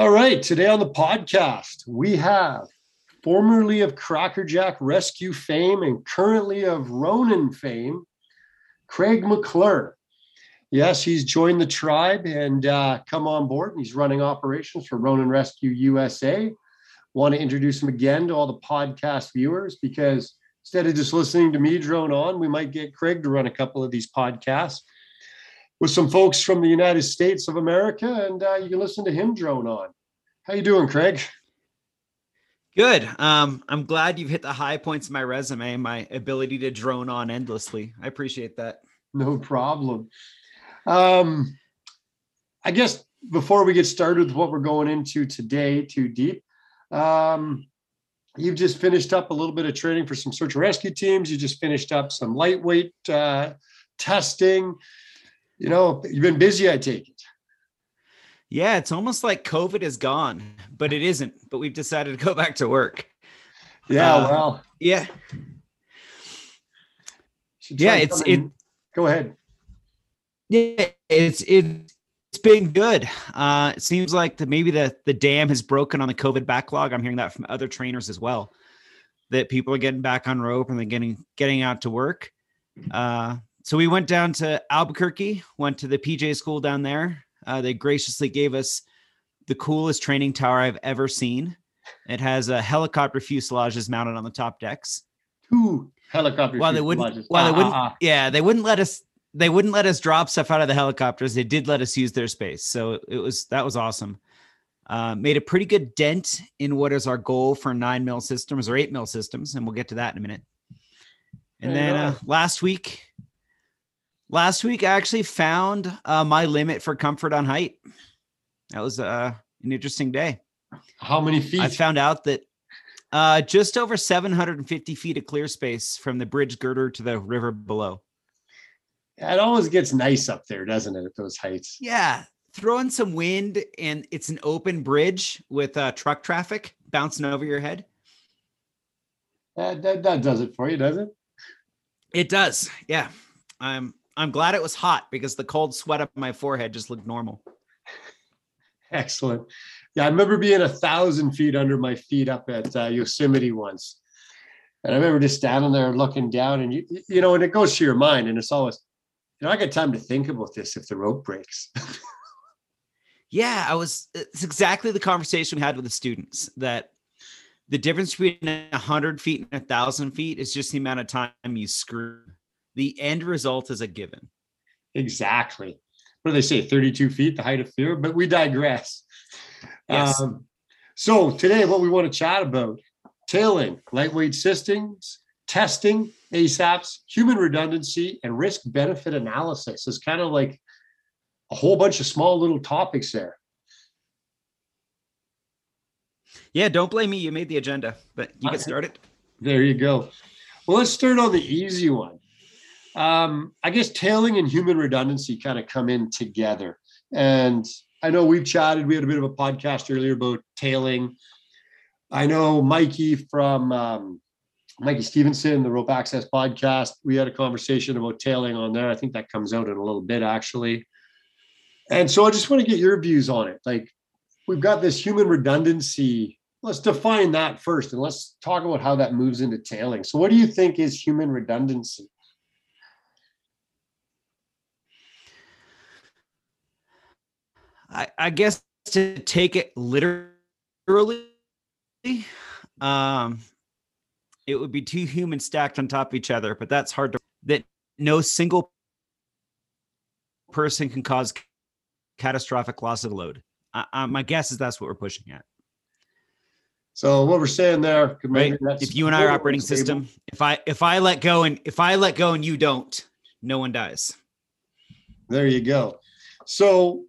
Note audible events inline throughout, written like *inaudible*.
All right, today on the podcast, we have formerly of Crackerjack Rescue fame and currently of Ronin fame, Craig McClure. Yes, he's joined the tribe and uh, come on board. He's running operations for Ronin Rescue USA. Want to introduce him again to all the podcast viewers because instead of just listening to me drone on, we might get Craig to run a couple of these podcasts with some folks from the United States of America, and uh, you can listen to him drone on. How you doing, Craig? Good. Um, I'm glad you've hit the high points of my resume, my ability to drone on endlessly. I appreciate that. No problem. Um, I guess before we get started with what we're going into today, too deep, um, you've just finished up a little bit of training for some search and rescue teams. You just finished up some lightweight uh, testing you know, you've been busy, I take it. Yeah, it's almost like COVID is gone, but it isn't. But we've decided to go back to work. Yeah, uh, well, yeah, yeah. It's it. Go ahead. Yeah, it's it. It's been good. Uh, it seems like the, maybe the the dam has broken on the COVID backlog. I'm hearing that from other trainers as well. That people are getting back on rope and they're getting getting out to work. Uh, so we went down to Albuquerque, went to the PJ school down there. Uh, they graciously gave us the coolest training tower I've ever seen. It has a helicopter fuselages mounted on the top decks. Two helicopter. While they wouldn't, while ah, they wouldn't, ah, ah. yeah, they wouldn't let us. They wouldn't let us drop stuff out of the helicopters. They did let us use their space, so it was that was awesome. Uh, made a pretty good dent in what is our goal for nine mil systems or eight mil systems, and we'll get to that in a minute. And then uh, last week Last week, I actually found uh, my limit for comfort on height. That was uh, an interesting day. How many feet? I found out that uh, just over 750 feet of clear space from the bridge girder to the river below. It always gets nice up there, doesn't it, at those heights? Yeah. Throw in some wind, and it's an open bridge with uh, truck traffic bouncing over your head. That, that, that does it for you, does it? It does. Yeah. I'm I'm glad it was hot because the cold sweat up my forehead just looked normal. *laughs* Excellent. Yeah, I remember being a thousand feet under my feet up at uh, Yosemite once. And I remember just standing there looking down, and you, you know, and it goes to your mind, and it's always, you know, I got time to think about this if the rope breaks. *laughs* yeah, I was, it's exactly the conversation we had with the students that the difference between a hundred feet and a thousand feet is just the amount of time you screw the end result is a given. Exactly. What do they say? 32 feet, the height of fear, but we digress. Yes. Um, so today, what we want to chat about tailing, lightweight systems, testing, ASAPs, human redundancy, and risk benefit analysis is kind of like a whole bunch of small little topics there. Yeah, don't blame me. You made the agenda, but you get *laughs* started. There you go. Well, let's start on the easy one um, I guess tailing and human redundancy kind of come in together. And I know we've chatted, we had a bit of a podcast earlier about tailing. I know Mikey from um, Mikey Stevenson, the Rope Access podcast, we had a conversation about tailing on there. I think that comes out in a little bit actually. And so I just want to get your views on it. Like we've got this human redundancy. Let's define that first and let's talk about how that moves into tailing. So, what do you think is human redundancy? I, I guess to take it literally, um, it would be two humans stacked on top of each other, but that's hard to that no single person can cause catastrophic loss of load. I, my guess is that's what we're pushing at. So what we're saying there, right? If you and I are operating stable. system, if I if I let go and if I let go and you don't, no one dies. There you go. So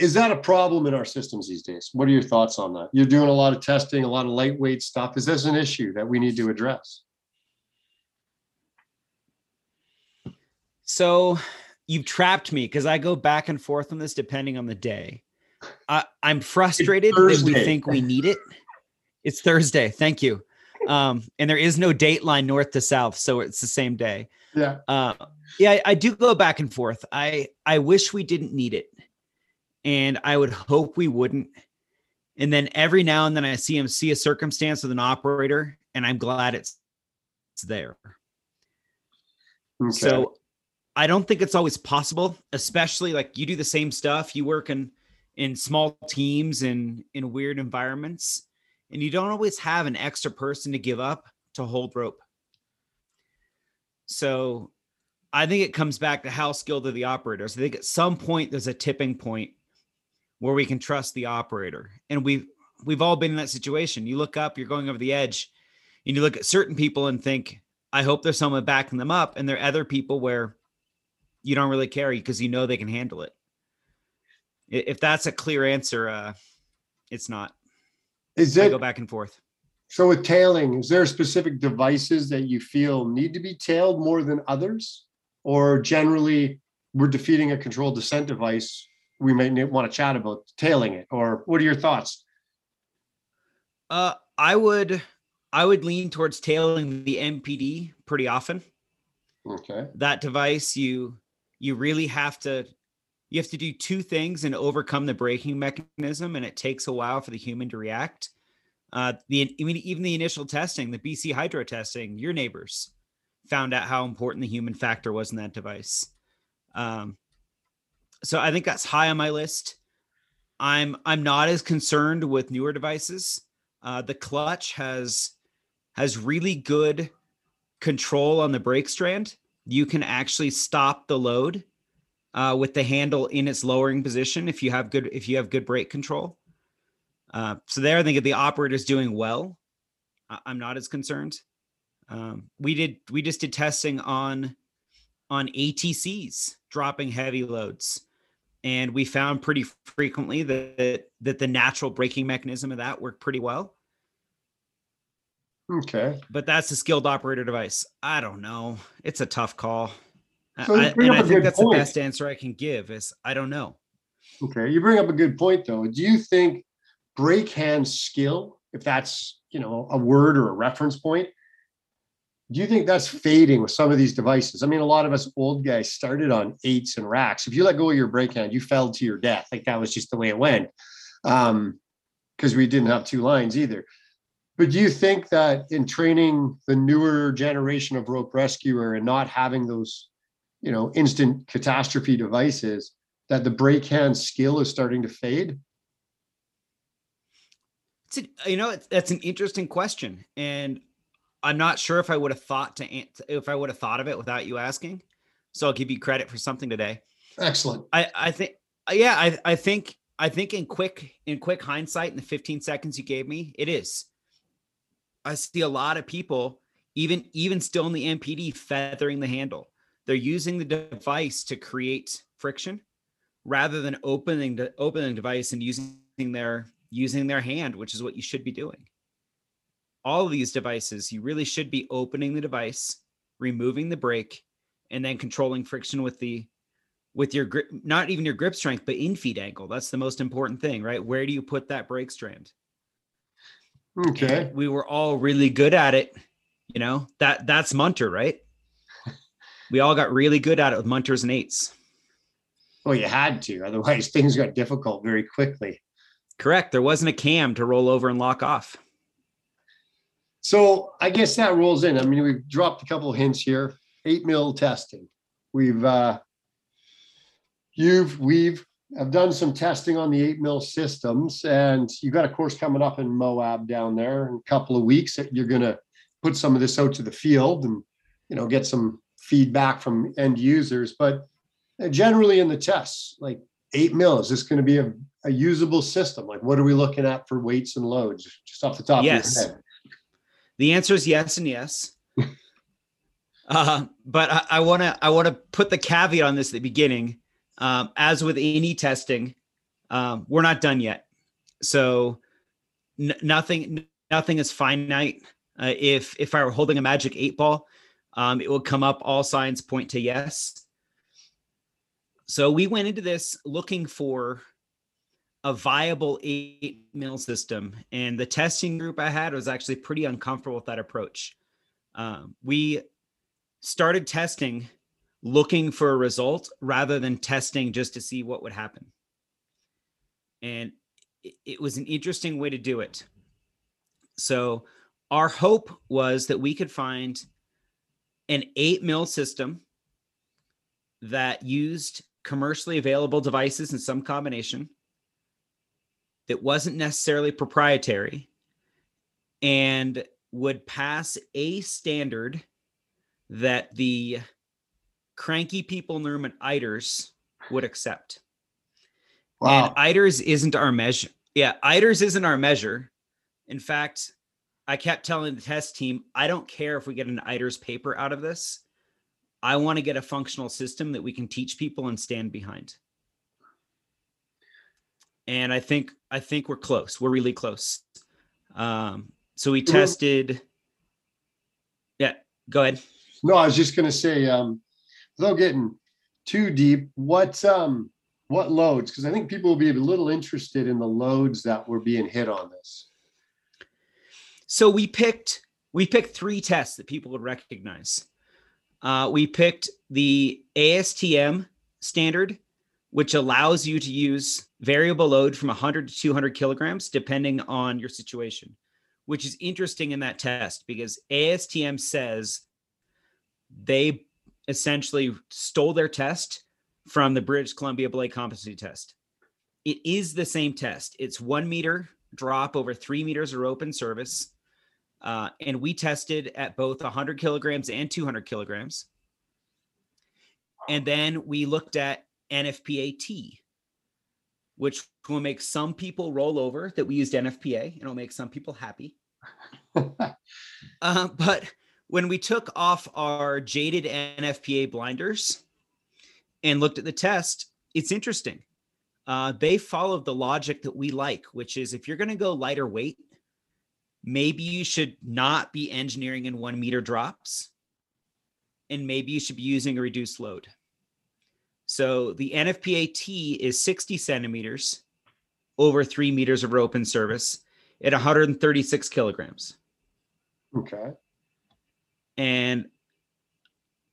is that a problem in our systems these days? What are your thoughts on that? You're doing a lot of testing, a lot of lightweight stuff. Is this an issue that we need to address? So you've trapped me because I go back and forth on this depending on the day. I, am frustrated that we think we need it. It's Thursday. Thank you. Um, and there is no date line north to south, so it's the same day. Yeah. Uh, yeah, I, I do go back and forth. I I wish we didn't need it and I would hope we wouldn't. And then every now and then I see him see a circumstance with an operator, and I'm glad it's, it's there. Okay. So I don't think it's always possible, especially like you do the same stuff. You work in in small teams and in weird environments, and you don't always have an extra person to give up to hold rope. So I think it comes back to how skilled are the operators. I think at some point there's a tipping point where we can trust the operator. And we've we've all been in that situation. You look up, you're going over the edge, and you look at certain people and think, I hope there's someone backing them up. And there are other people where you don't really care because you know they can handle it. If that's a clear answer, uh, it's not. Is it go back and forth? So with tailing, is there specific devices that you feel need to be tailed more than others? Or generally we're defeating a controlled descent device, we may want to chat about tailing it. Or what are your thoughts? Uh I would I would lean towards tailing the MPD pretty often. Okay. That device you you really have to you have to do two things and overcome the braking mechanism and it takes a while for the human to react uh, the I mean, even the initial testing, the BC Hydro testing, your neighbors found out how important the human factor was in that device. Um, so I think that's high on my list. I'm I'm not as concerned with newer devices. Uh, the clutch has has really good control on the brake strand. You can actually stop the load uh, with the handle in its lowering position if you have good if you have good brake control. Uh, so there, I think if the operator's doing well, I'm not as concerned. Um, we did we just did testing on on ATCs dropping heavy loads, and we found pretty frequently that that the natural braking mechanism of that worked pretty well. Okay, but that's a skilled operator device. I don't know. It's a tough call. So I, and I think that's point. the best answer I can give is I don't know. Okay, you bring up a good point though. Do you think brake hand skill, if that's you know a word or a reference point, do you think that's fading with some of these devices? I mean, a lot of us old guys started on eights and racks. If you let go of your brake hand, you fell to your death. Like that was just the way it went. Um, because we didn't have two lines either. But do you think that in training the newer generation of rope rescuer and not having those, you know, instant catastrophe devices, that the brake hand skill is starting to fade? It's a, you know, it's, that's an interesting question, and I'm not sure if I would have thought to if I would have thought of it without you asking. So I'll give you credit for something today. Excellent. I I think yeah I I think I think in quick in quick hindsight in the 15 seconds you gave me it is. I see a lot of people even even still in the MPD feathering the handle. They're using the device to create friction rather than opening the opening device and using their using their hand, which is what you should be doing. All of these devices, you really should be opening the device, removing the brake, and then controlling friction with the with your grip, not even your grip strength, but in feet angle. That's the most important thing, right? Where do you put that brake strand? Okay. And we were all really good at it. You know, that that's Munter, right? *laughs* we all got really good at it with Munters and eights. Well, you had to, otherwise *laughs* things got difficult very quickly. Correct. There wasn't a cam to roll over and lock off. So I guess that rolls in. I mean, we've dropped a couple of hints here. Eight mil testing. We've uh you've we've I've done some testing on the eight mil systems, and you've got a course coming up in Moab down there in a couple of weeks that you're gonna put some of this out to the field and you know get some feedback from end users. But generally in the tests, like eight mil, is this going to be a a usable system? Like, what are we looking at for weights and loads, just off the top yes. of your head? The answer is yes and yes. *laughs* uh, but I want to I want to put the caveat on this at the beginning. Um, as with any testing, um, we're not done yet. So n- nothing nothing is finite. Uh, if if I were holding a magic eight ball, um, it would come up. All signs point to yes. So we went into this looking for a viable eight mil system. And the testing group I had was actually pretty uncomfortable with that approach. Um, we started testing looking for a result rather than testing just to see what would happen. And it, was an interesting way to do it. So our hope was that we could find an eight mil system that used commercially available devices in some combination that wasn't necessarily proprietary and would pass a standard that the cranky people in the room at eiders would accept. Wow. and eiders isn't our measure. Yeah eiders isn't our measure. In fact i kept telling the test team i don't care if we get an eiders paper out of this. I want to get a functional system that we can teach people and stand behind and i think i think we're close we're really close um so we tested yeah go ahead No, I was just gonna say, um, without getting too deep, what um what loads? Because I think people will be a little interested in the loads that were being hit on this. So we picked we picked three tests that people would recognize. Uh, we picked the ASTM standard, which allows you to use variable load from 100 to 200 kilograms depending on your situation, which is interesting in that test because ASTM says they essentially stole their test from the British Columbia Belay competency test. It is the same test. It's one meter drop over three meters of rope and service. Uh, and we tested at both 100 kilograms and 200 kilograms. And then we looked at NFPA T, which will make some people roll over that we used NFPA, and it'll make some people happy. *laughs* Uh, but when we took off our jaded NFPA blinders and looked at the test, it's interesting. Uh, they followed the logic that we like, which is if you're going to go lighter weight, maybe you should not be engineering in one meter drops, and maybe you should be using a reduced load. So the NFPA T is 60 centimeters over three meters of rope in service at 136 kilograms. Okay. And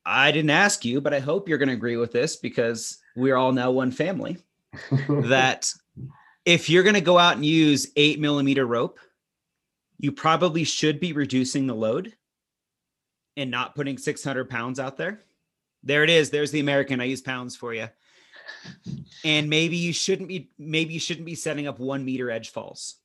I didn't ask you, but I hope you're going to agree with this because we're all now one family. *laughs* that if you're going to go out and use eight millimeter rope, you probably should be reducing the load and not putting 600 pounds out there. There it is. There's the American. I use pounds for you. And maybe you shouldn't be, maybe you shouldn't be setting up one meter edge falls.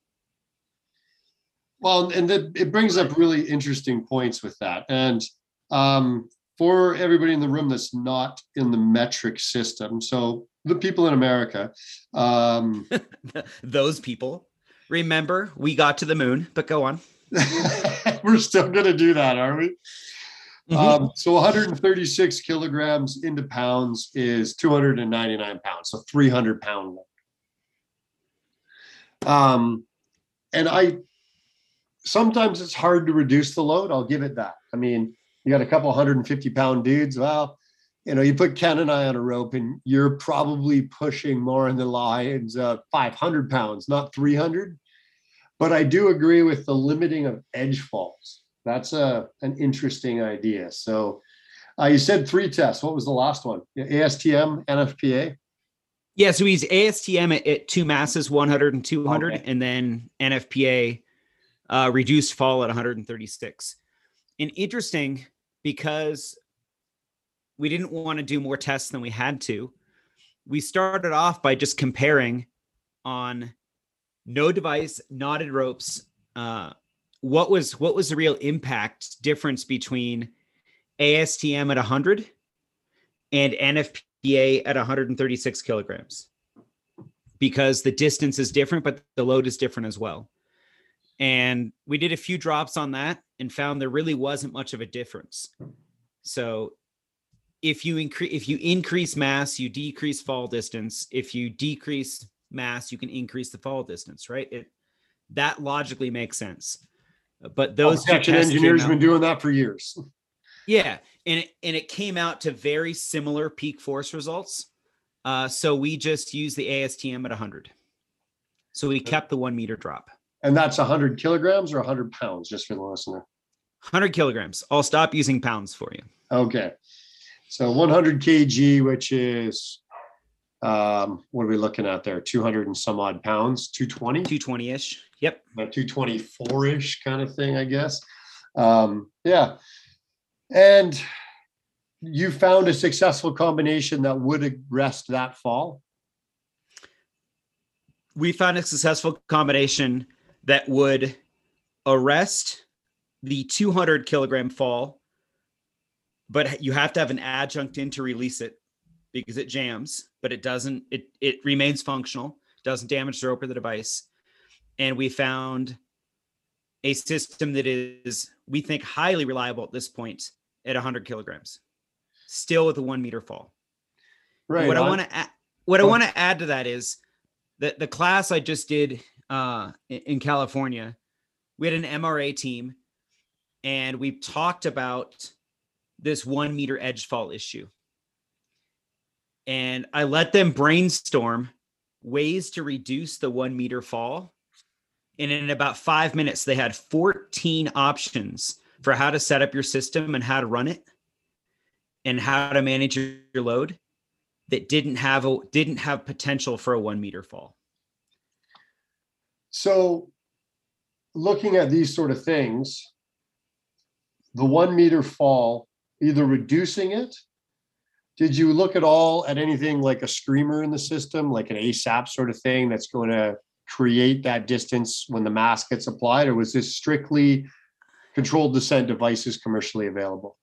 Well, and that it brings up really interesting points with that. And um, for everybody in the room that's not in the metric system, so the people in America, um, *laughs* Those people. Remember, we got to the moon, but go on. *laughs* we're still going to do that, are we? Mhm. Um, so 136 kilograms into pounds is 299 pounds, so 300 pound. load. Um, and I sometimes it's hard to reduce the load. I'll give it that. I mean, you got a couple 150 pound dudes. Well, you know, you put Ken and I on a rope, and you're probably pushing more in the lines of 500 pounds, not 300. But I do agree with the limiting of edge falls. That's a an interesting idea. So uh, you said three tests. What was the last one? ASTM, NFPA. Yeah, so he's ASTM at, at two masses, 100 and 200, Okay. and then NFPA uh, reduced fall at 136. And interesting because we didn't want to do more tests than we had to. We started off by just comparing on no device, knotted ropes. Uh, what was what was the real impact difference between ASTM at 100 and NFPA at 136 kilograms because the distance is different, but the load is different as well. And we did a few drops on that and found there really wasn't much of a difference. So if you increase if you increase mass, you decrease fall distance. If you decrease mass, you can increase the fall distance, right? It that logically makes sense. But those two Protection tests came engineers have been doing that for years. *laughs* yeah, and it, and it came out to very similar peak force results. Uh, so we just used the ASTM at 100. So we kept the one meter drop. And that's 100 kilograms or 100 pounds, just for the listener. 100 kilograms. I'll stop using pounds for you. Okay. So 100 kg, which is Um, what are we looking at there? 200 and some odd pounds, 220? 220 ish. Yep. About 224 ish kind of thing, I guess. Um, yeah. And you found a successful combination that would arrest that fall? We found a successful combination that would arrest the 200 kilogram fall, but you have to have an adjunct in to release it because it jams, but it doesn't, it, it remains functional, doesn't damage the rope or the device. And we found a system that is, we think, highly reliable at this point at 100 kilograms, still with a one meter fall. Right. What. I want to what I want to add to that is that the class I just did uh, in California, we had an MRA team, and we talked about this one meter edge fall issue. And I let them brainstorm ways to reduce the one meter fall. And in about five minutes, they had 14 options for how to set up your system and how to run it and how to manage your, load that didn't have a didn't have potential for a one meter fall. So looking at these sort of things, the one meter fall, either reducing it. Did you look at all at anything like a screamer in the system, like an ASAP sort of thing that's going to create that distance when the mask gets applied, or was this strictly controlled descent devices commercially available?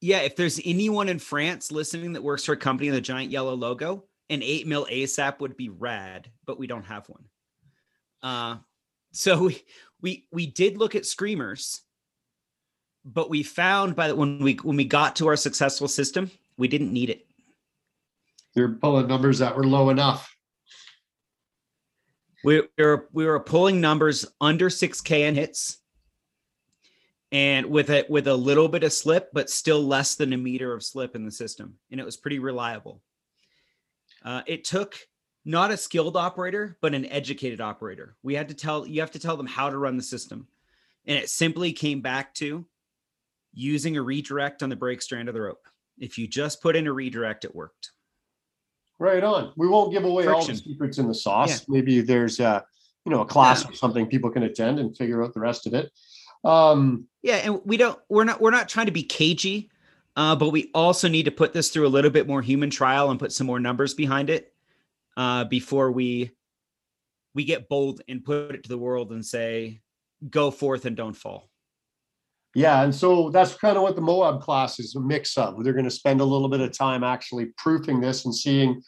Yeah, if there's anyone in France listening that works for a company with a giant yellow logo, an eight mil ASAP would be rad, but we don't have one. Uh, so we we we did look at screamers, but we found by the, when we when we got to our successful system, we didn't need it. You're pulling numbers that were low enough. We, we were we were pulling numbers under six K in hits and with it with a little bit of slip, but still less than a meter of slip in the system, and it was pretty reliable. Uh, it took not a skilled operator, but an educated operator. We had to tell you have to tell them how to run the system, and it simply came back to using a redirect on the brake strand of the rope. If you just put in a redirect, it worked. Right on. We won't give away Friction. all the secrets in the sauce. Yeah. Maybe there's a you know a class yeah. or something people can attend and figure out the rest of it. Um, yeah, and we don't we're not we're not trying to be cagey, uh, but we also need to put this through a little bit more human trial and put some more numbers behind it uh, before we we get bold and put it to the world and say, go forth and don't fall. Yeah, and so that's kind of what the Moab class is a mix of. They're going to spend a little bit of time actually proofing this and seeing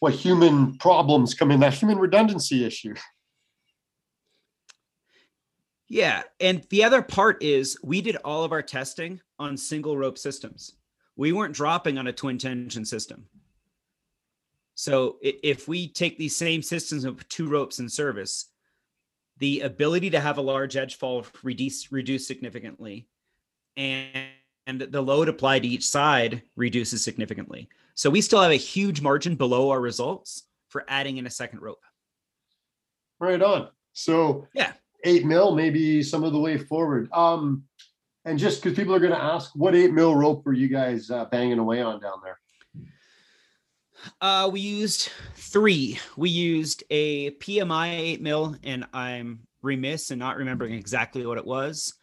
what human problems come in that human redundancy issue. *laughs* Yeah. And the other part is we did all of our testing on single rope systems. We weren't dropping on a twin tension system. So if we take these same systems of two ropes in service, the ability to have a large edge fall reduce reduce significantly and, and the load applied to each side reduces significantly. So we still have a huge margin below our results for adding in a second rope. Right on. So yeah, eight mil, maybe some of the way forward. Um, and just because people are going to ask, what eight mil rope were you guys uh, banging away on down there? Uh, we used three. We used a PMI eight mil, and I'm remiss in not remembering exactly what it was.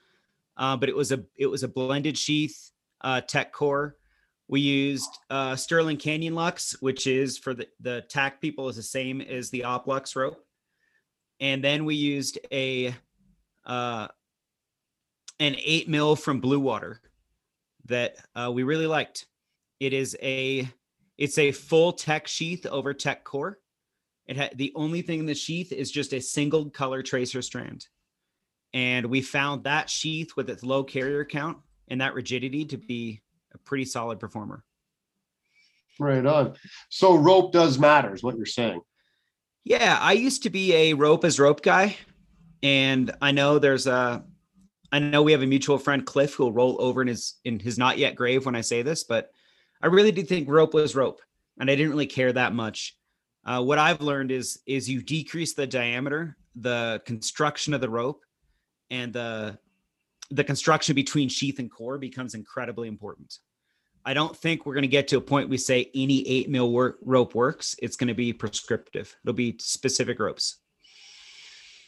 Uh, but it was a it was a blended sheath uh, tech core. We used uh, Sterling Canyon Lux, which is for the the tack people is the same as the Oplux rope and then we used a uh, an eight mil from Blue Water that uh, we really liked. It is a it's a full tech sheath over tech core. It had the only thing in the sheath is just a single color tracer strand, and we found that sheath with its low carrier count and that rigidity to be a pretty solid performer. Right on. So rope does matter, is what you're saying. Yeah, I used to be a rope as rope guy, and I know there's a, I know we have a mutual friend Cliff who'll roll over in his in his not yet grave when I say this, but I really did think rope was rope, and I didn't really care that much. Uh, what I've learned is is you decrease the diameter, the construction of the rope, and the the construction between sheath and core becomes incredibly important. I don't think we're going to get to a point we say any eight mil work, rope works. It's going to be prescriptive. It'll be specific ropes.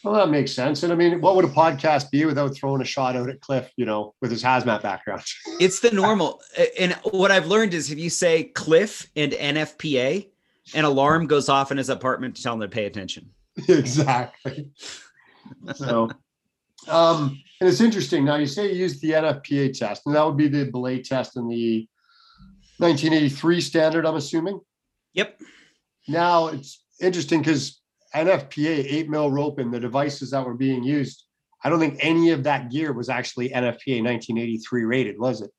Well, that makes sense. And I mean, what would a podcast be without throwing a shot out at Cliff, you know, with his hazmat background? *laughs* It's the normal. and what I've learned is if you say Cliff and NFPA, an alarm goes off in his apartment to tell him to pay attention. *laughs* exactly. So, um, and it's interesting. Now you say you used the NFPA test, and that would be the belay test in the 1983 standard, I'm assuming. Yep. Now it's interesting because NFPA eight mil rope and the devices that were being used, I don't think any of that gear was actually NFPA 1983 rated, was it?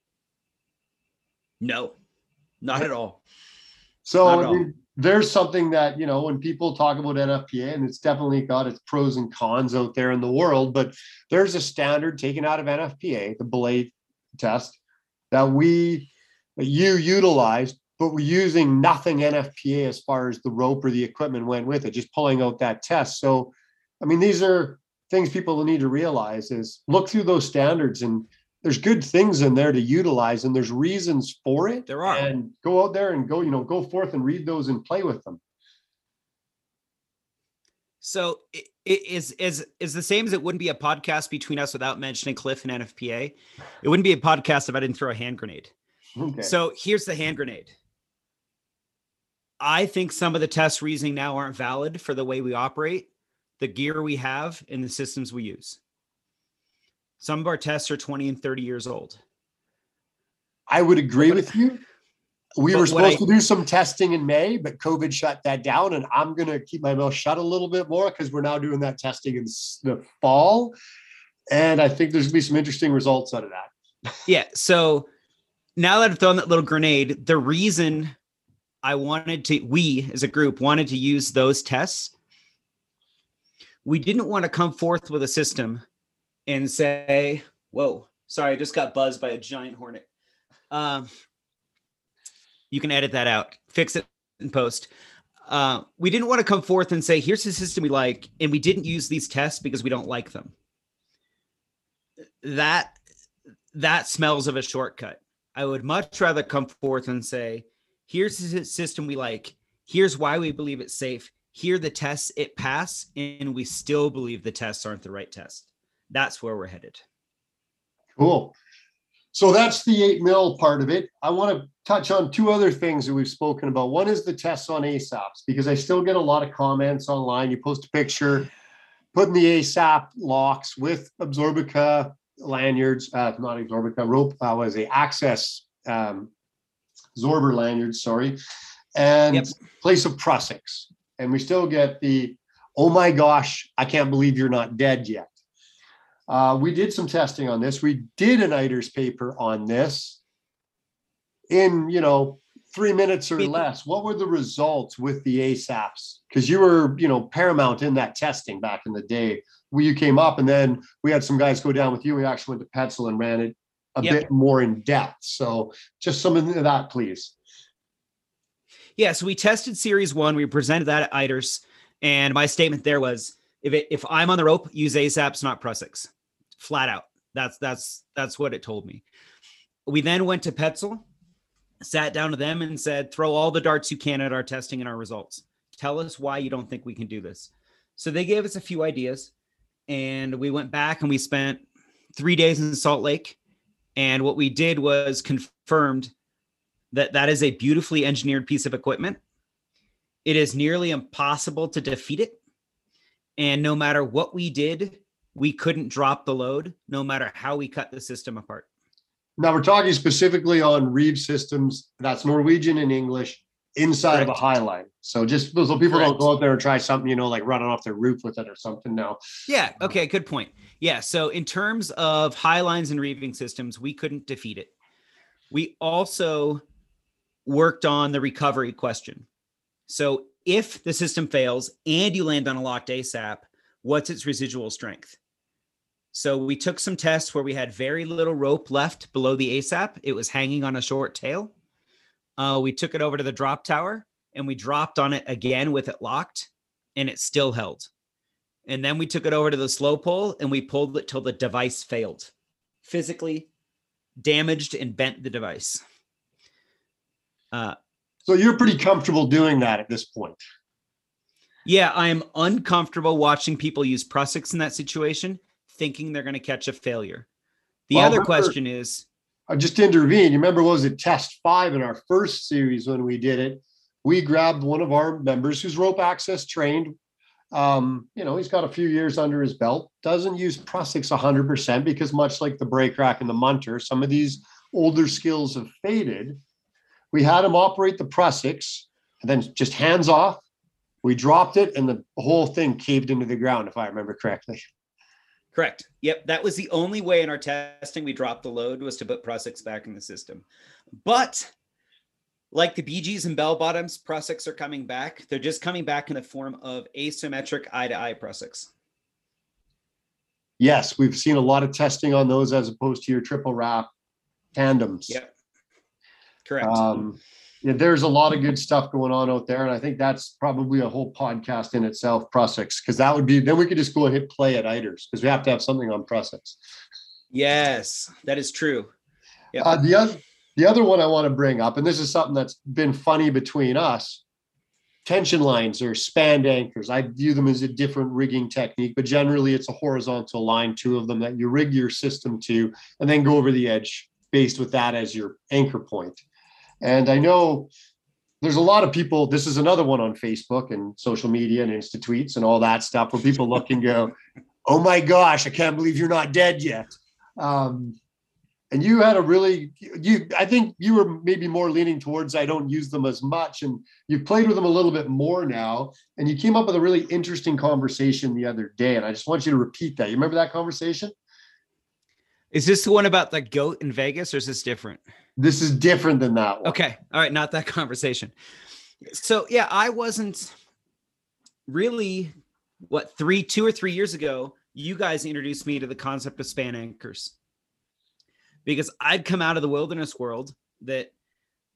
No, not at all. So I mean, there's something that you know when people talk about NFPA, and it's definitely got its pros and cons out there in the world, but there's a standard taken out of NFPA, the belay test, that we that you utilized but we're using nothing NFPA as far as the rope or the equipment went with it, just pulling out that test. So, I mean, these are things people need to realize is look through those standards and there's good things in there to utilize and there's reasons for it. There are. And go out there and go, you know, go forth and read those and play with them. So it is is is the same as it wouldn't be a podcast between us without mentioning Cliff and NFPA. It wouldn't be a podcast if I didn't throw a hand grenade. Okay. So here's the hand grenade. I think some of the test reasoning now aren't valid for the way we operate, the gear we have, and the systems we use. Some of our tests are 20 and 30 years old. I would agree with you. We were supposed I, to do some testing in May, but COVID shut that down. And I'm going to keep my mouth shut a little bit more because we're now doing that testing in the fall. And I think there's going to be some interesting results out of that. Yeah. So now that I've thrown that little grenade, the reason I wanted to, we as a group wanted to use those tests. We didn't want to come forth with a system and say, whoa, sorry, I just got buzzed by a giant hornet. Um, you can edit that out, fix it in post. Uh, we didn't want to come forth and say, here's the system we like, and we didn't use these tests because we don't like them. That that smells of a shortcut. I would much rather come forth and say, here's the system we like. Here's why we believe it's safe. Here the tests it pass and we still believe the tests aren't the right test. That's where we're headed. Cool. So that's the eight mil part of it. I want to touch on two other things that we've spoken about. One is the tests on asaps because i still get a lot of comments online. You post a picture putting the asap locks with absorbica lanyards uh, not absorbica rope uh, was a access um, Zorber lanyards, sorry, and yep. place of Prusiks. And we still get the, oh my gosh, I can't believe you're not dead yet. Uh, we did some testing on this. We did an ITERS paper on this in, you know, three minutes or less. What were the results with the ASAPs? Because you were, you know, paramount in that testing back in the day. We, you came up and then we had some guys go down with you. We actually went to Petzl and ran it a yep. bit more in depth. So just some of that, please. Yeah, so we tested series one. We presented that at ITERS, and my statement there was, if it, if I'm on the rope, use ASAPs, not Prusiks, flat out. That's that's that's what it told me. We then went to Petzl, sat down to them, and said, throw all the darts you can at our testing and our results. Tell us why you don't think we can do this. So they gave us a few ideas, and we went back and we spent three days in Salt Lake and what we did was confirmed that that is a beautifully engineered piece of equipment. It is nearly impossible to defeat it. And no matter what we did, we couldn't drop the load, no matter how we cut the system apart. Now we're talking specifically on Reeve systems. That's Norwegian and English inside Correct. of a high line. So just so people Correct. don't go out there and try something, you know, like running off their roof with it or something. No. Yeah. Okay. Good point. Yeah. So in terms of high lines and reeving systems, we couldn't defeat it. We also worked on the recovery question. So if the system fails and you land on a locked ASAP, what's its residual strength? So we took some tests where we had very little rope left below the ASAP. It was hanging on a short tail. Uh, we took it over to the drop tower and we dropped on it again with it locked and it still held. And then we took it over to the slow pull and we pulled it till the device failed, physically damaged and bent the device. Uh, so you're pretty comfortable doing that at this point. Yeah, I am uncomfortable watching people use Prusiks in that situation, thinking they're going to catch a failure. The Well, other remember- question is, I just intervened. You remember, was it test five in our first series when we did it? We grabbed one of our members who's rope access trained. Um, you know, he's got a few years under his belt, doesn't use Prusiks 100% because, much like the brake rack and the munter, some of these older skills have faded. We had him operate the Prusiks and then just hands off. We dropped it and the whole thing caved into the ground, if I remember correctly. Correct. Yep, that was the only way in our testing we dropped the load was to put Prusiks back in the system. But like the BGs and bell bottoms, Prusiks are coming back. They're just coming back in the form of asymmetric eye to eye Prusiks. Yes, we've seen a lot of testing on those as opposed to your triple wrap tandems. Yep. Correct. Um, yeah, there's a lot of good stuff going on out there, and I think that's probably a whole podcast in itself, Prusiks, because that would be then we could just go and hit play at Eiders because we have to have something on Prusiks. yes, that is true. Yep. Uh, the other the other one I want to bring up, and this is something that's been funny between us. Tension lines or spanned anchors. I view them as a different rigging technique, but generally it's a horizontal line, two of them that you rig your system to, and then go over the edge based with that as your anchor point. And I know there's a lot of people. This is another one on Facebook and social media and Insta tweets and all that stuff where people look and go, *laughs* "Oh my gosh, I can't believe you're not dead yet." Um, and you had a really you i think you were maybe more leaning towards i don't use them as much and you've played with them a little bit more now and you came up with a really interesting conversation the other day and i just want you to repeat that you remember that conversation Is this the one about the goat in Vegas or is this different? this is different than that one Okay. All right. Not that *laughs* conversation. So, yeah, I wasn't really what three, two or three years ago, you guys introduced me to the concept of span anchors because I'd come out of the wilderness world that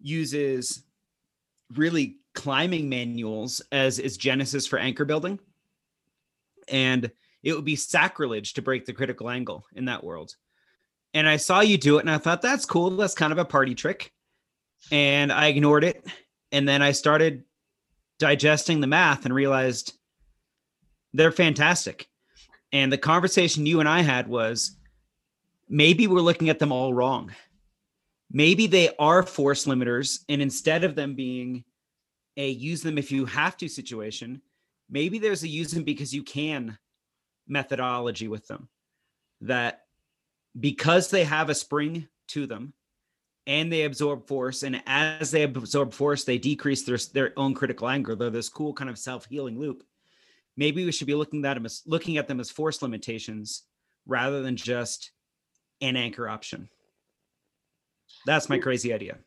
uses really climbing manuals as its genesis for anchor building. And it would be sacrilege to break the critical angle in that world. And I saw you do it and I thought, that's cool. That's kind of a party trick. And I ignored it. And then I started digesting the math and realized they're fantastic. And the conversation you and I had was maybe we're looking at them all wrong. Maybe they are force limiters. And instead of them being a use them if you have to situation, maybe there's a use them because you can methodology with them that because they have a spring to them and they absorb force and as they absorb force they decrease their their own critical angle they're this cool kind of self-healing loop maybe we should be looking at them as looking at them as force limitations rather than just an anchor option. That's my crazy idea.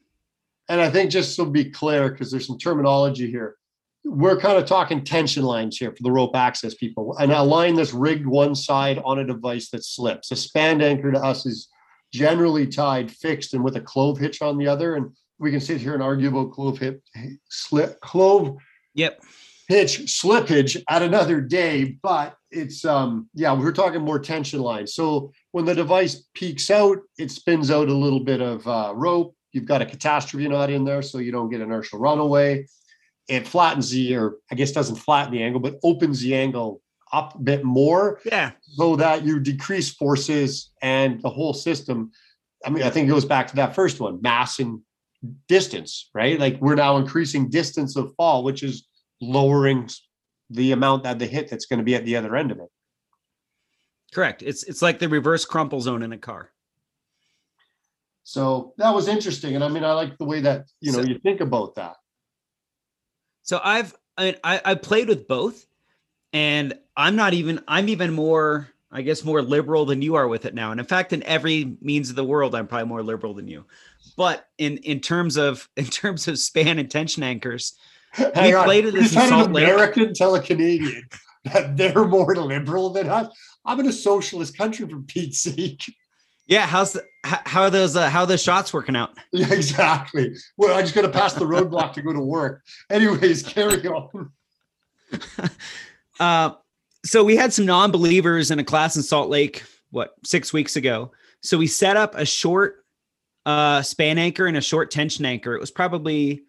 and i think just to be clear because there's some terminology here we're kind of talking tension lines here for the rope access people. And a line that's rigged one side on a device that slips. A span anchor to us is generally tied fixed and with a clove hitch on the other. And we can sit here and argue about clove hip slip clove yep. hitch slippage at another day but it's um yeah we're talking more tension lines. So when the device peaks out it spins out a little bit of uh, rope. You've got a catastrophe knot in there so you don't get inertial runaway it flattens the or i guess doesn't flatten the angle but opens the angle up a bit more yeah. so that you decrease forces and the whole system. I mean i think it goes back to that first one mass and distance right? Like we're now increasing distance of fall which is lowering the amount that the hit that's going to be at the other end of it. Correct. It's it's like the reverse crumple zone in a car. So that was interesting and i mean i like the way that you know So- you think about that So I've I mean I, I played with both, and I'm not even I'm even more I guess more liberal than you are with it now. And in fact, in every means of the world, I'm probably more liberal than you. But in in terms of *laughs* in terms of span and tension anchors, *laughs* Hang on. played with You this just in had an Lake. american tell a canadian *laughs* that they're more liberal than us i'm in a socialist country for pete's sake yeah, how's the how, how are those uh, how are those shots working out? *laughs* Yeah, exactly. Well, I just got to pass the roadblock to go to work. Anyways, *laughs* carry on. *laughs* Uh, so we had some non-believers in a class in Salt Lake, what six weeks ago. So we set up a short uh, span anchor and a short tension anchor. It was probably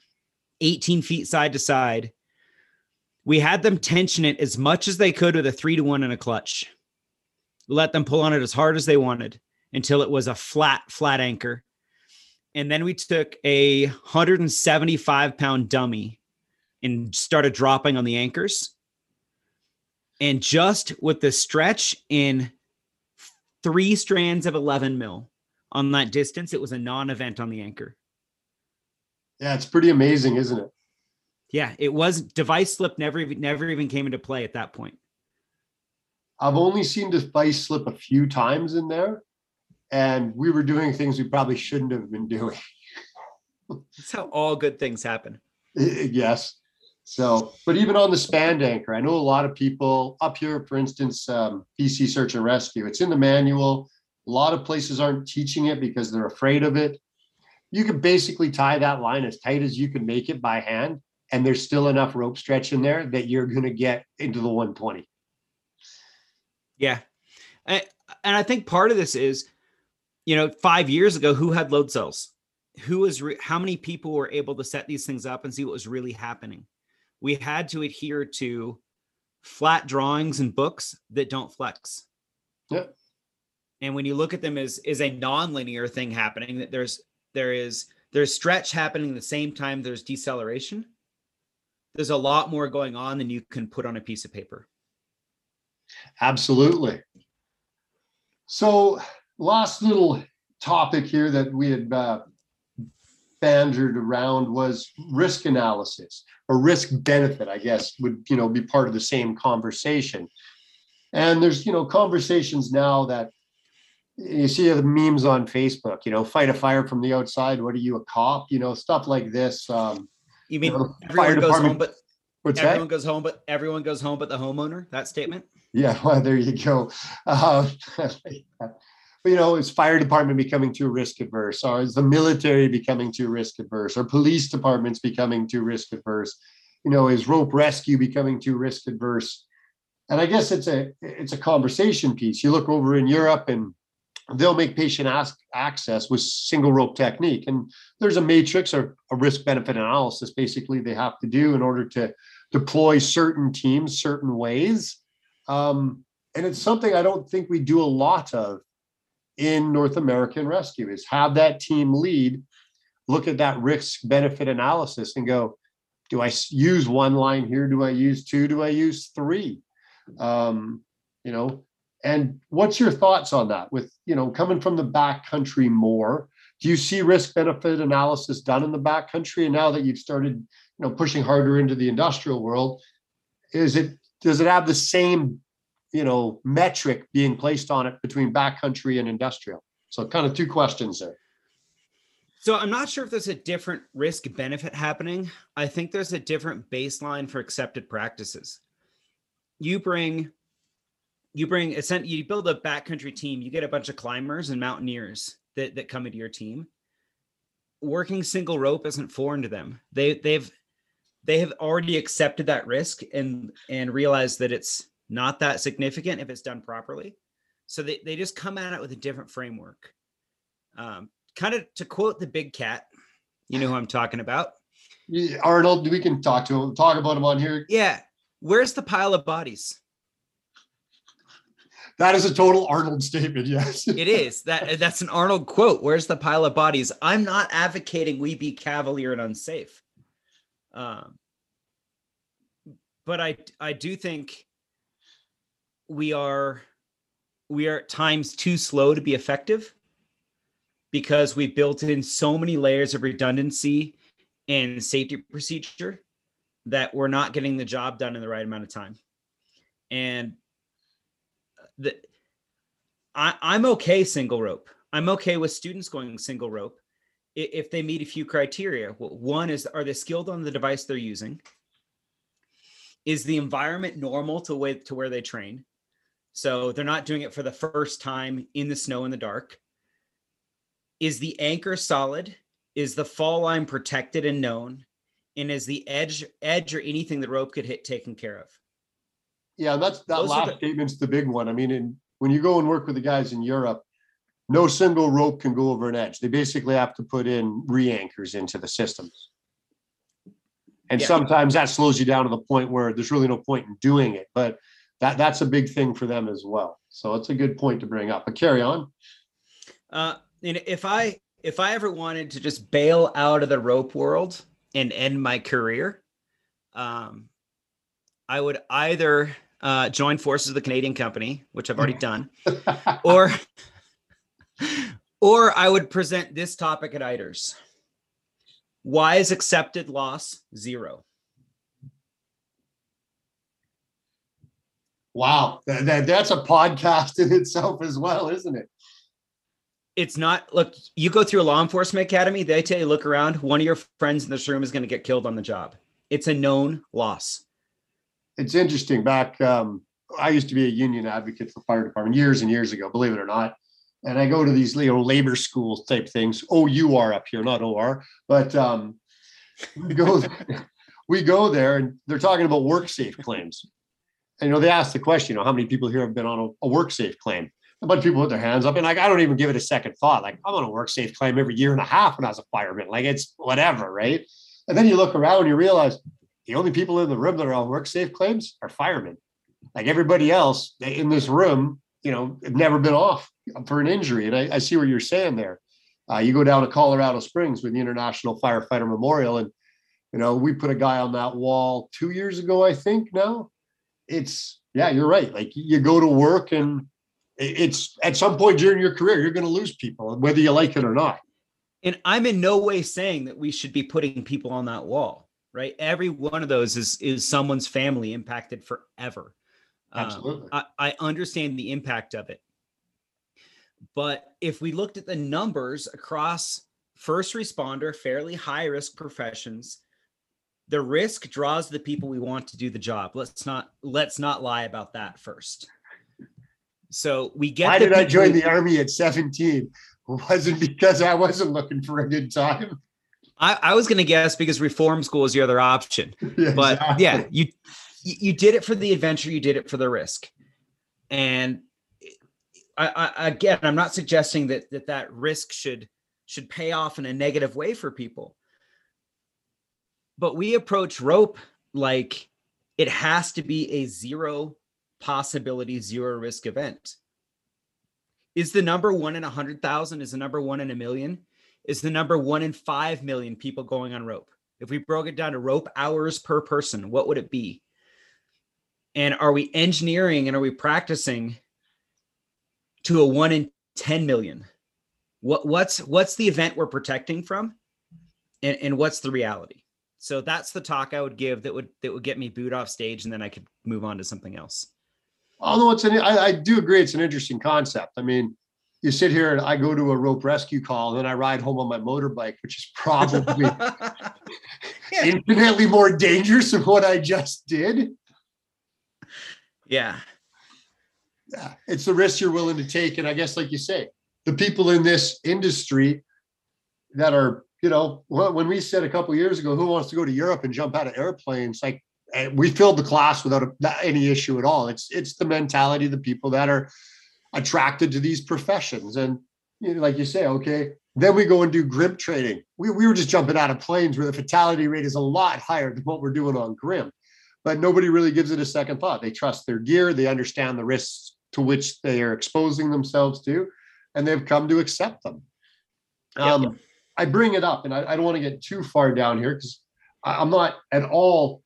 18 feet side to side. We had them tension it as much as they could with a three to one and a clutch. Let them pull on it as hard as they wanted until it was a flat, flat anchor. And then we took a 175 pound dummy and started dropping on the anchors. And just with the stretch in three strands of 11 mil on that distance, it was a non event on the anchor. Yeah, it's pretty amazing, isn't it? Yeah, it was device slip never even never even came into play at that point. I've only seen device slip a few times in there, and we were doing things we probably shouldn't have been doing. That's how all good things happen. yes. So, but even on the span anchor, I know a lot of people up here, for instance, um, BC Search and Rescue, it's in the manual. A lot of places aren't teaching it because they're afraid of it. You can basically tie that line as tight as you can make it by hand, and there's still enough rope stretch in there that you're going to get into the 120. Yeah. And, and I think part of this is, you know, five years ago, who had load cells? Who was, re- how many people were able to set these things up and see what was really happening? We had to adhere to flat drawings and books that don't flex. Yep. And when you look at them as is a non-linear thing happening, that there's there is there's stretch happening at the same time there's deceleration. There's a lot more going on than you can put on a piece of paper. Absolutely. So, last little topic here that we had uh, bantered around was risk analysis or risk benefit. I guess would you know be part of the same conversation. And there's you know conversations now that you see the memes on Facebook. You know, fight a fire from the outside. What are you, a cop? You know, stuff like this. Um, you mean you know, everyone goes home, but What's everyone that? goes home, but everyone goes home, but the homeowner. That statement. Yeah, *laughs* well, there you go. Uh, *laughs* you know, is fire department becoming too risk adverse, or is the military becoming too risk adverse, or police departments becoming too risk adverse? You know, is rope rescue becoming too risk adverse? And I guess it's a it's a conversation piece. You look over in Europe and they'll make patient ask access with single rope technique. And there's a matrix or a risk benefit analysis basically they have to do in order to deploy certain teams certain ways. Um, and it's something I don't think we do a lot of in North American rescue is have that team lead, look at that risk benefit analysis and go, do I use one line here? Do I use two? Do I use three? Um, you know, and what's your thoughts on that? With you know, coming from the back country more, do you see risk benefit analysis done in the back country? And now that you've started, you know, pushing harder into the industrial world, is it does it have the same, you know, metric being placed on it between backcountry and industrial? So kind of two questions there. So I'm not sure if there's a different risk benefit happening. I think there's a different baseline for accepted practices. You bring you bring you build a backcountry team, you get a bunch of climbers and mountaineers that, that come into your team. Working single rope isn't foreign to them. They they've they have already accepted that risk and and realized that it's not that significant if it's done properly. So they, they just come at it with a different framework. Um, kind of to quote the big cat, you know who I'm talking about. Arnold, we can talk to him, talk about him on here. Yeah. Where's the pile of bodies? That is a total Arnold statement. Yes, *laughs* it is. That that's an Arnold quote. Where's the pile of bodies? I'm not advocating we be cavalier and unsafe. Um, but I I do think we are we are at times too slow to be effective because we've built in so many layers of redundancy and safety procedure that we're not getting the job done in the right amount of time. And the I, I'm okay single rope. I'm okay with students going single rope if they meet a few criteria. One is are they skilled on the device they're using? Is the environment normal to way to where they train? So they're not doing it for the first time in the snow in the dark. Is the anchor solid? Is the fall line protected and known? And is the edge edge or anything the rope could hit taken care of? Yeah, that's that Those last the- statement's the big one. I mean, in, when you go and work with the guys in Europe, no single rope can go over an edge. They basically have to put in re-anchors into the systems. And Yeah. sometimes that slows you down to the point where there's really no point in doing it. But that that's a big thing for them as well. So it's a good point to bring up. But carry on. Uh, and if I if I ever wanted to just bail out of the rope world and end my career, um, I would either uh, join forces with the Canadian company, which I've already done, *laughs* or or I would present this topic at ITRS. Why is accepted loss zero? Wow. That, that- that's a podcast in itself as well, isn't it? It's not look, you go through a law enforcement academy, they tell you look around, one of your friends in this room is going to get killed on the job. It's a known loss. it's interesting. Back, um, I used to be a union advocate for fire department years and years ago, believe it or not. And I go to these you know, labor schools type things. Oh, you are up here, not OR. But um, we go, *laughs* we go there, and they're talking about work safe claims. You know, they ask the question, you know, how many people here have been on a, a work safe claim? A bunch of people put their hands up, and like I don't even give it a second thought. Like I'm on a work safe claim every year and a half when I was a fireman. Like it's whatever, right? And then you look around, and you realize the only people in the room that are on work safe claims are firemen. Like everybody else in this room, you know, have never been off for an injury. And I, I see what you're saying there. Uh, you go down to Colorado Springs with the International Firefighter Memorial, and you know, we put a guy on that wall two years ago, I think. Now, it's yeah, you're right. Like you go to work, and it's at some point during your career, you're going to lose people, whether you like it or not. And I'm in no way saying that we should be putting people on that wall, right? Every one of those is is someone's family impacted forever. Um, Absolutely. I, I understand the impact of it. But if we looked at the numbers across first responder, fairly high risk professions, the risk draws the people we want to do the job. Let's not let's not lie about that first. So we get Why did I join the army at 17? It wasn't because I wasn't looking for a good time. I, I was going to guess because reform school is your other option. *laughs* but Exactly. yeah you you you did it for the adventure you did it for the risk and I, I again i'm not suggesting that that that risk should should pay off in a negative way for people but we approach rope like it has to be a zero possibility zero risk event is the number one in a hundred thousand is the number one in a million is the number one in five million people going on rope if we broke it down to rope hours per person, what would it be? And are we engineering and are we practicing to a one in 10 million? What what's what's the event we're protecting from? And, and what's the reality? So that's the talk I would give that would that would get me booed off stage and then I could move on to something else. Although it's an, I, I do agree, it's an interesting concept. I mean, you sit here and I go to a rope rescue call, and then I ride home on my motorbike, which is probably *laughs* Yeah. infinitely more dangerous than what I just did. yeah. Yeah, it's the risk you're willing to take, and I guess, like you say, the people in this industry that are, you know, when we said a couple years ago, who wants to go to Europe and jump out of airplanes, like eh, we filled the class without a, any issue at all. It's it's the mentality of the people that are attracted to these professions, and you know, like you say, okay, then we go and do grimp training. We we were just jumping out of planes where the fatality rate is a lot higher than what we're doing on grimp, but nobody really gives it a second thought. They trust their gear, they understand the risks to which they are exposing themselves to, and they've come to accept them. Yep. I bring it up, and I, I don't want to get too far down here because I'm not at all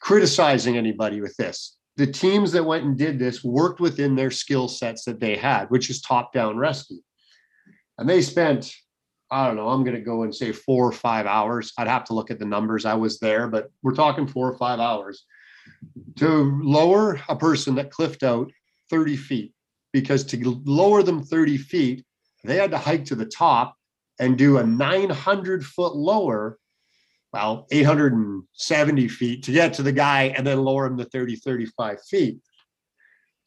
criticizing anybody with this. The teams that went and did this worked within their skill sets that they had, which is top down rescue. And they spent, I don't know, I'm going to go and say four or five hours. I'd have to look at the numbers. I was there, but we're talking four or five hours to lower a person that cliffed out 30 feet. Because to lower them 30 feet, they had to hike to the top and do a 900 foot lower well 870 feet to get to the guy and then lower him to 30 35 feet.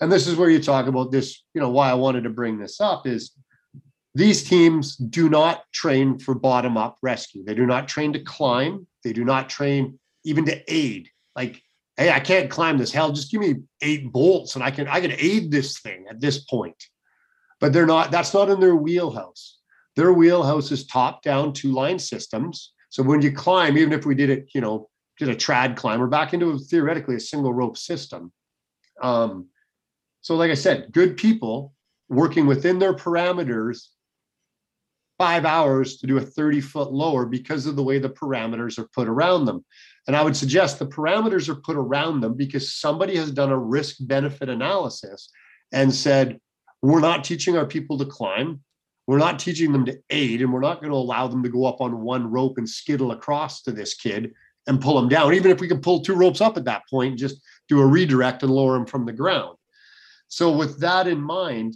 And this is where you talk about this you know why i wanted to bring this up is these teams do not train for bottom up rescue. They do not train to climb. They do not train even to aid. Like hey i can't climb this hell just give me eight bolts and i can i can aid this thing at this point. But they're not, that's not in their wheelhouse. Their wheelhouse is top down two line systems. So when you climb, even if we did it, you know, did a trad climb, we're back into a, theoretically a single rope system. Um, so, like I said, good people working within their parameters five hours to do a 30 foot lower because of the way the parameters are put around them. And I would suggest the parameters are put around them because somebody has done a risk benefit analysis and said, we're not teaching our people to climb. We're not teaching them to aid, and we're not going to allow them to go up on one rope and skittle across to this kid and pull him down. Even if we can pull two ropes up at that point, just do a redirect and lower him from the ground. So, with that in mind,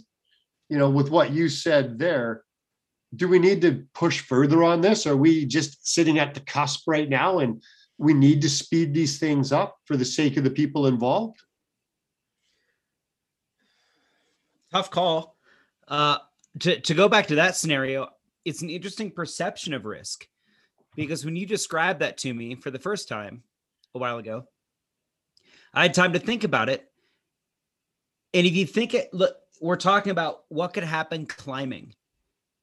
you know, with what you said there, do we need to push further on this? Are we just sitting at the cusp right now and we need to speed these things up for the sake of the people involved? Tough call. Uh, to, to go back to that scenario, it's an interesting perception of risk because when you described that to me for the first time a while ago, I had time to think about it. And if you think it, look, we're talking about what could happen climbing.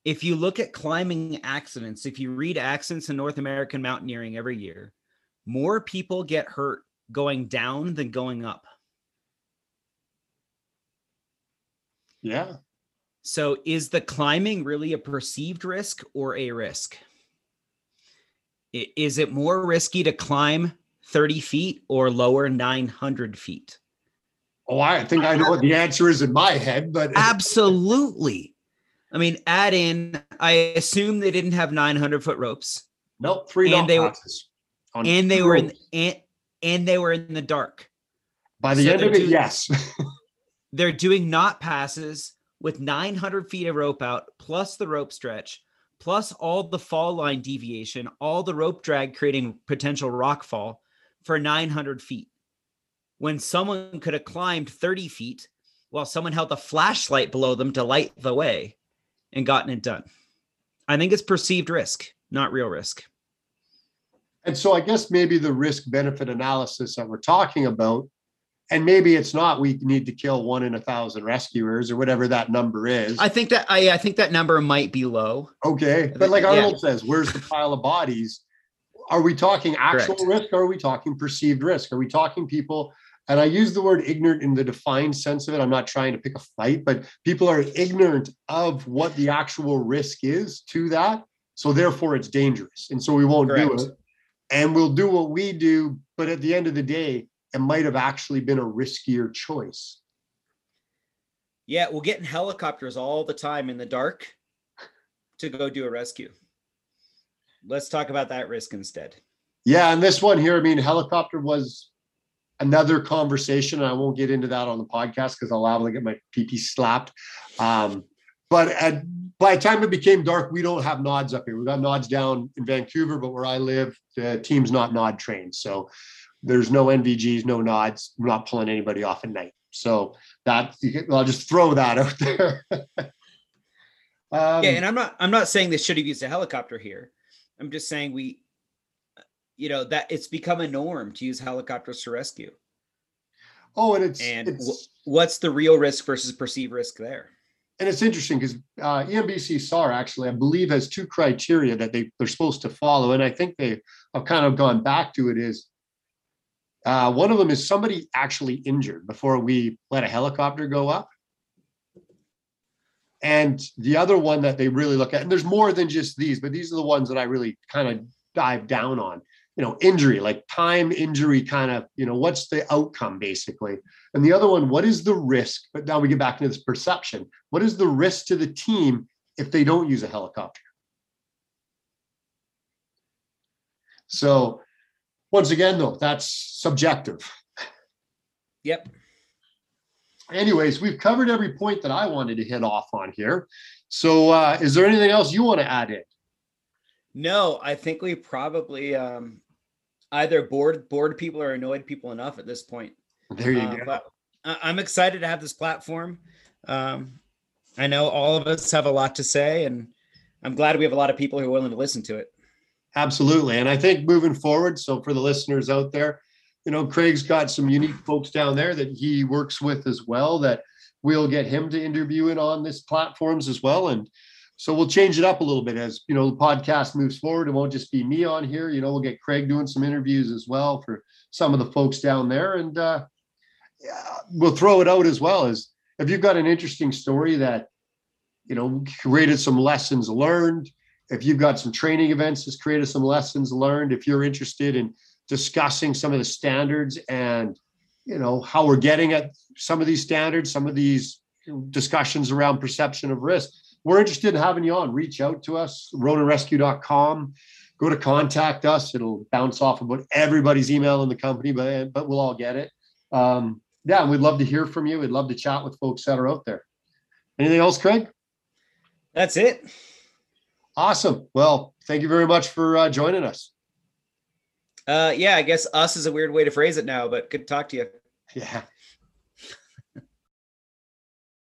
If you look at climbing accidents, if you read accidents in North American mountaineering every year, more people get hurt going down than going up. Yeah. So is the climbing really a perceived risk or a risk? Is it more risky to climb 30 feet or lower 900 feet? Oh, I think I know what the answer is in my head, but *laughs* absolutely. I mean, add in, I assume they didn't have 900 foot ropes. Nope, three and they were, and they were in and, and they were in the dark. By the so end of it, doing, yes. *laughs* they're doing knot passes with 900 feet of rope out, plus the rope stretch, plus all the fall line deviation, all the rope drag creating potential rock fall for 900 feet. When someone could have climbed 30 feet while someone held a flashlight below them to light the way and gotten it done. I think it's perceived risk, not real risk. And so I guess maybe the risk benefit analysis that we're talking about and maybe it's not we need to kill one in a thousand rescuers or whatever that number is. I think that i, I think that number might be low. Okay but like arnold yeah. says where's the pile of bodies? Are we talking actual Correct. risk or are we talking perceived risk? Are we talking people and i use the word ignorant in the defined sense of it. I'm not trying to pick a fight but people are ignorant of what the actual risk is to that. So therefore it's dangerous. And so we won't Correct. do it. And we'll do what we do but at the end of the day it might have actually been a riskier choice. Yeah, we'll get in helicopters all the time in the dark to go do a rescue. Let's talk about that risk instead. Yeah, and this one here, I mean, helicopter was another conversation. And I won't get into that on the podcast because I'll to get my PP slapped. Um, but at, by the time it became dark, we don't have nods up here. We got nods down in Vancouver, but where I live, the team's not nod trained. So there's no NVGs, no nods. I'm not pulling anybody off at night. So that I'll just throw that out there. *laughs* um, yeah, and I'm not I'm not saying they should have used a helicopter here. I'm just saying we, you know, that it's become a norm to use helicopters to rescue. Oh, and it's and it's, w- what's the real risk versus perceived risk there? And it's interesting because uh, EMBC SAR actually, I believe, has two criteria that they they're supposed to follow, and I think they have kind of gone back to it is uh, one of them is somebody actually injured before we let a helicopter go up. And the other one that they really look at, and there's more than just these, but these are the ones that I really kind of dive down on. You know, injury, like time injury, kind of, you know, what's the outcome basically? And the other one, what is the risk? But now we get back into this perception. What is the risk to the team if they don't use a helicopter? So once again, though, that's subjective. Yep. Anyways, we've covered every point that I wanted to hit off on here. So, uh, is there anything else you want to add in? No, I think we probably um, either bored bored people or annoyed people enough at this point. There you uh, go. I'm excited to have this platform. Um, I know all of us have a lot to say, and I'm glad we have a lot of people who are willing to listen to it. Absolutely. And I think moving forward, so for the listeners out there, you know, Craig's got some unique folks down there that he works with as well that we'll get him to interview it on this platforms as well. And so we'll change it up a little bit as you know the podcast moves forward. It won't just be me on here. You know, we'll get Craig doing some interviews as well for some of the folks down there, and uh, yeah, we'll throw it out as well as if you've got an interesting story that you know created some lessons learned. If you've got some training events that's created some lessons learned, if you're interested in discussing some of the standards and you know how we're getting at some of these standards, some of these discussions around perception of risk we're interested in having you on. Reach out to us, ronarescue.com. Go to contact us. It'll bounce off about everybody's email in the company, but but we'll all get it. Um, yeah, we'd love to hear from you. We'd love to chat with folks that are out there. Anything else, Craig? That's it. Awesome. Well, thank you very much for uh, joining us. Uh, yeah, I guess us is a weird way to phrase it now, but good to talk to you. *laughs* Yeah.